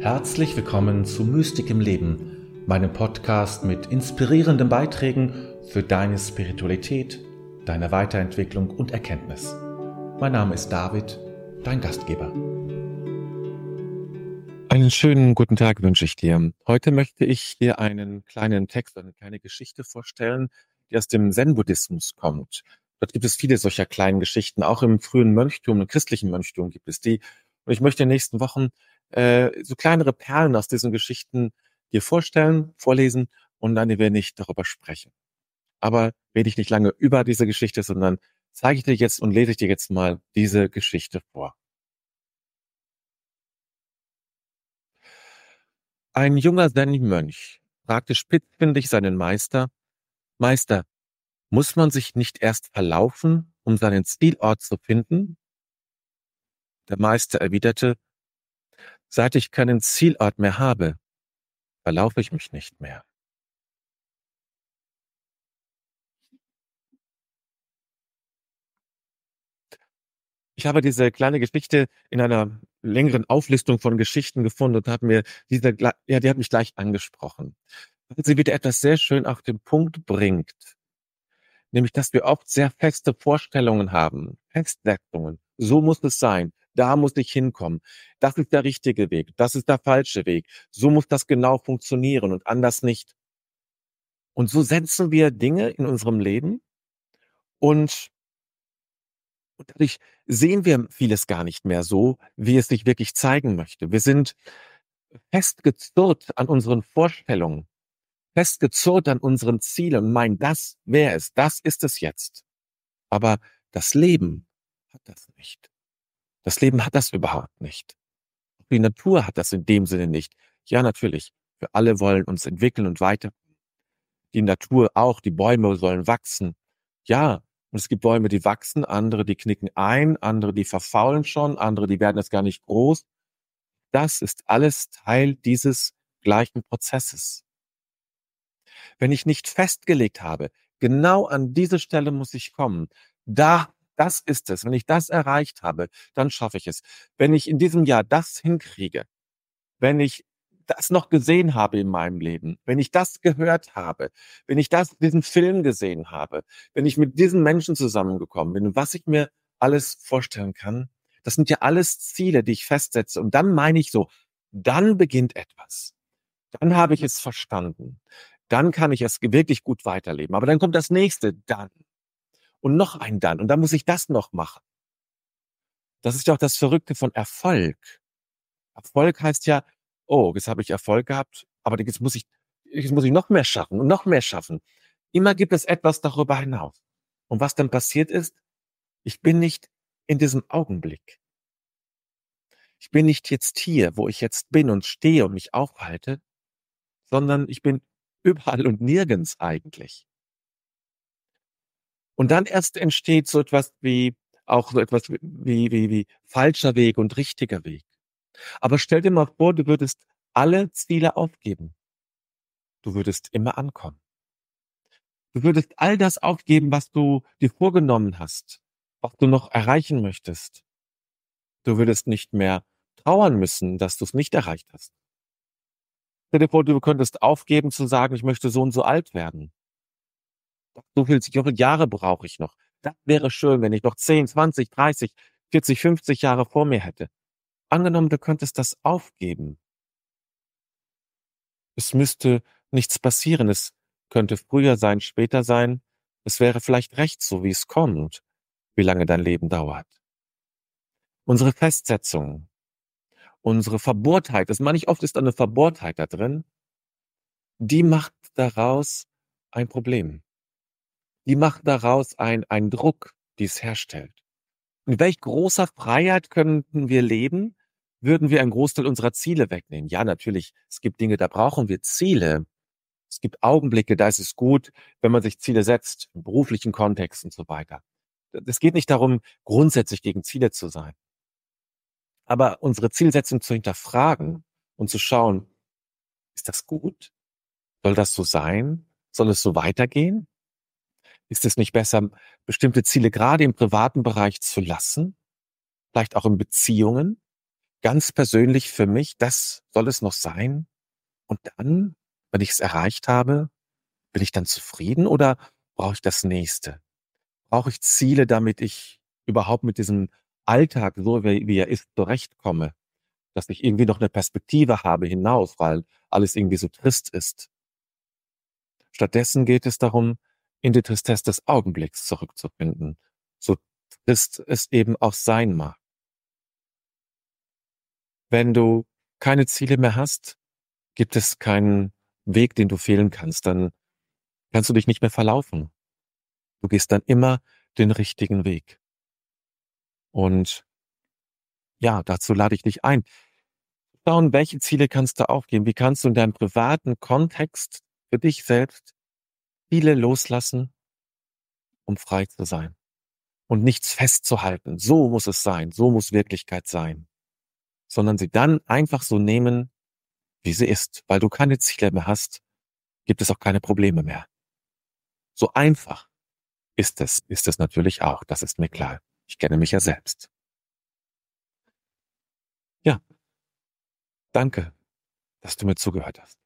Herzlich willkommen zu Mystik im Leben, meinem Podcast mit inspirierenden Beiträgen für deine Spiritualität, deine Weiterentwicklung und Erkenntnis. Mein Name ist David, dein Gastgeber. Einen schönen guten Tag wünsche ich dir. Heute möchte ich dir einen kleinen Text, eine kleine Geschichte vorstellen, die aus dem Zen-Buddhismus kommt. Dort gibt es viele solcher kleinen Geschichten. Auch im frühen Mönchtum, im christlichen Mönchtum gibt es die. Und ich möchte in den nächsten Wochen äh, so kleinere Perlen aus diesen Geschichten dir vorstellen, vorlesen und dann werde ich darüber sprechen. Aber rede ich nicht lange über diese Geschichte, sondern zeige ich dir jetzt und lese ich dir jetzt mal diese Geschichte vor. Ein junger Zen-Mönch fragte spitzfindig seinen Meister, Meister, muss man sich nicht erst verlaufen, um seinen Zielort zu finden? Der Meister erwiderte, Seit ich keinen Zielort mehr habe, verlaufe ich mich nicht mehr. Ich habe diese kleine Geschichte in einer längeren Auflistung von Geschichten gefunden und habe mir diese, ja, die hat mich gleich angesprochen. Weil sie wieder etwas sehr schön auf den Punkt bringt. Nämlich, dass wir oft sehr feste Vorstellungen haben, Festsetzungen. So muss es sein da muss ich hinkommen. Das ist der richtige Weg, das ist der falsche Weg. So muss das genau funktionieren und anders nicht. Und so setzen wir Dinge in unserem Leben und, und dadurch sehen wir vieles gar nicht mehr so, wie es sich wirklich zeigen möchte. Wir sind festgezurrt an unseren Vorstellungen, festgezurrt an unseren Zielen und meinen, das wäre es, das ist es jetzt. Aber das Leben hat das nicht. Das Leben hat das überhaupt nicht. Die Natur hat das in dem Sinne nicht. Ja, natürlich. Wir alle wollen uns entwickeln und weiter. Die Natur auch, die Bäume sollen wachsen. Ja, und es gibt Bäume, die wachsen, andere, die knicken ein, andere, die verfaulen schon, andere, die werden jetzt gar nicht groß. Das ist alles Teil dieses gleichen Prozesses. Wenn ich nicht festgelegt habe, genau an diese Stelle muss ich kommen, da das ist es. Wenn ich das erreicht habe, dann schaffe ich es. Wenn ich in diesem Jahr das hinkriege, wenn ich das noch gesehen habe in meinem Leben, wenn ich das gehört habe, wenn ich das, diesen Film gesehen habe, wenn ich mit diesen Menschen zusammengekommen bin, was ich mir alles vorstellen kann, das sind ja alles Ziele, die ich festsetze. Und dann meine ich so, dann beginnt etwas. Dann habe ich es verstanden. Dann kann ich es wirklich gut weiterleben. Aber dann kommt das nächste, dann und noch ein dann und dann muss ich das noch machen. Das ist auch das Verrückte von Erfolg. Erfolg heißt ja, oh, jetzt habe ich Erfolg gehabt, aber jetzt muss ich, jetzt muss ich noch mehr schaffen und noch mehr schaffen. Immer gibt es etwas darüber hinaus. Und was dann passiert ist, ich bin nicht in diesem Augenblick. Ich bin nicht jetzt hier, wo ich jetzt bin und stehe und mich aufhalte, sondern ich bin überall und nirgends eigentlich. Und dann erst entsteht so etwas wie, auch so etwas wie, wie, wie falscher Weg und richtiger Weg. Aber stell dir mal vor, du würdest alle Ziele aufgeben. Du würdest immer ankommen. Du würdest all das aufgeben, was du dir vorgenommen hast, was du noch erreichen möchtest. Du würdest nicht mehr trauern müssen, dass du es nicht erreicht hast. Stell dir vor, du könntest aufgeben zu sagen, ich möchte so und so alt werden so viel, Jahre brauche ich noch. Das wäre schön, wenn ich noch 10, 20, 30, 40, 50 Jahre vor mir hätte. Angenommen, du könntest das aufgeben. Es müsste nichts passieren. Es könnte früher sein, später sein. Es wäre vielleicht recht so, wie es kommt, wie lange dein Leben dauert. Unsere Festsetzung, unsere Verbohrtheit, das meine ich oft, ist eine Verbohrtheit da drin, die macht daraus ein Problem die macht daraus ein, einen Druck, die es herstellt. In welch großer Freiheit könnten wir leben, würden wir einen Großteil unserer Ziele wegnehmen? Ja, natürlich. Es gibt Dinge, da brauchen wir Ziele. Es gibt Augenblicke, da ist es gut, wenn man sich Ziele setzt, im beruflichen Kontext und so weiter. Es geht nicht darum, grundsätzlich gegen Ziele zu sein. Aber unsere Zielsetzung zu hinterfragen und zu schauen, ist das gut? Soll das so sein? Soll es so weitergehen? Ist es nicht besser, bestimmte Ziele gerade im privaten Bereich zu lassen? Vielleicht auch in Beziehungen? ganz persönlich für mich, das soll es noch sein? Und dann, wenn ich es erreicht habe, bin ich dann zufrieden oder brauche ich das nächste? Brauche ich Ziele, damit ich überhaupt mit diesem Alltag, so wie, er ist, zurechtkomme? Dass ich irgendwie noch eine Perspektive habe hinaus, weil alles irgendwie so trist ist. Stattdessen geht es darum, in die Tristesse des Augenblicks zurückzufinden, so trist es eben auch sein mag. Wenn du keine Ziele mehr hast, gibt es keinen Weg, den du fehlen kannst, dann kannst du dich nicht mehr verlaufen. Du gehst dann immer den richtigen Weg. Und ja, dazu lade ich dich ein. Schauen, welche Ziele kannst du aufgeben? Wie kannst du in deinem privaten Kontext für dich selbst Ziele loslassen, um frei zu sein und nichts festzuhalten. So muss es sein, so muss Wirklichkeit sein, sondern sie dann einfach so nehmen, wie sie ist, weil du keine Ziele mehr hast, gibt es auch keine Probleme mehr. So einfach ist es, ist es natürlich auch, das ist mir klar. Ich kenne mich ja selbst. Ja, danke, dass du mir zugehört hast.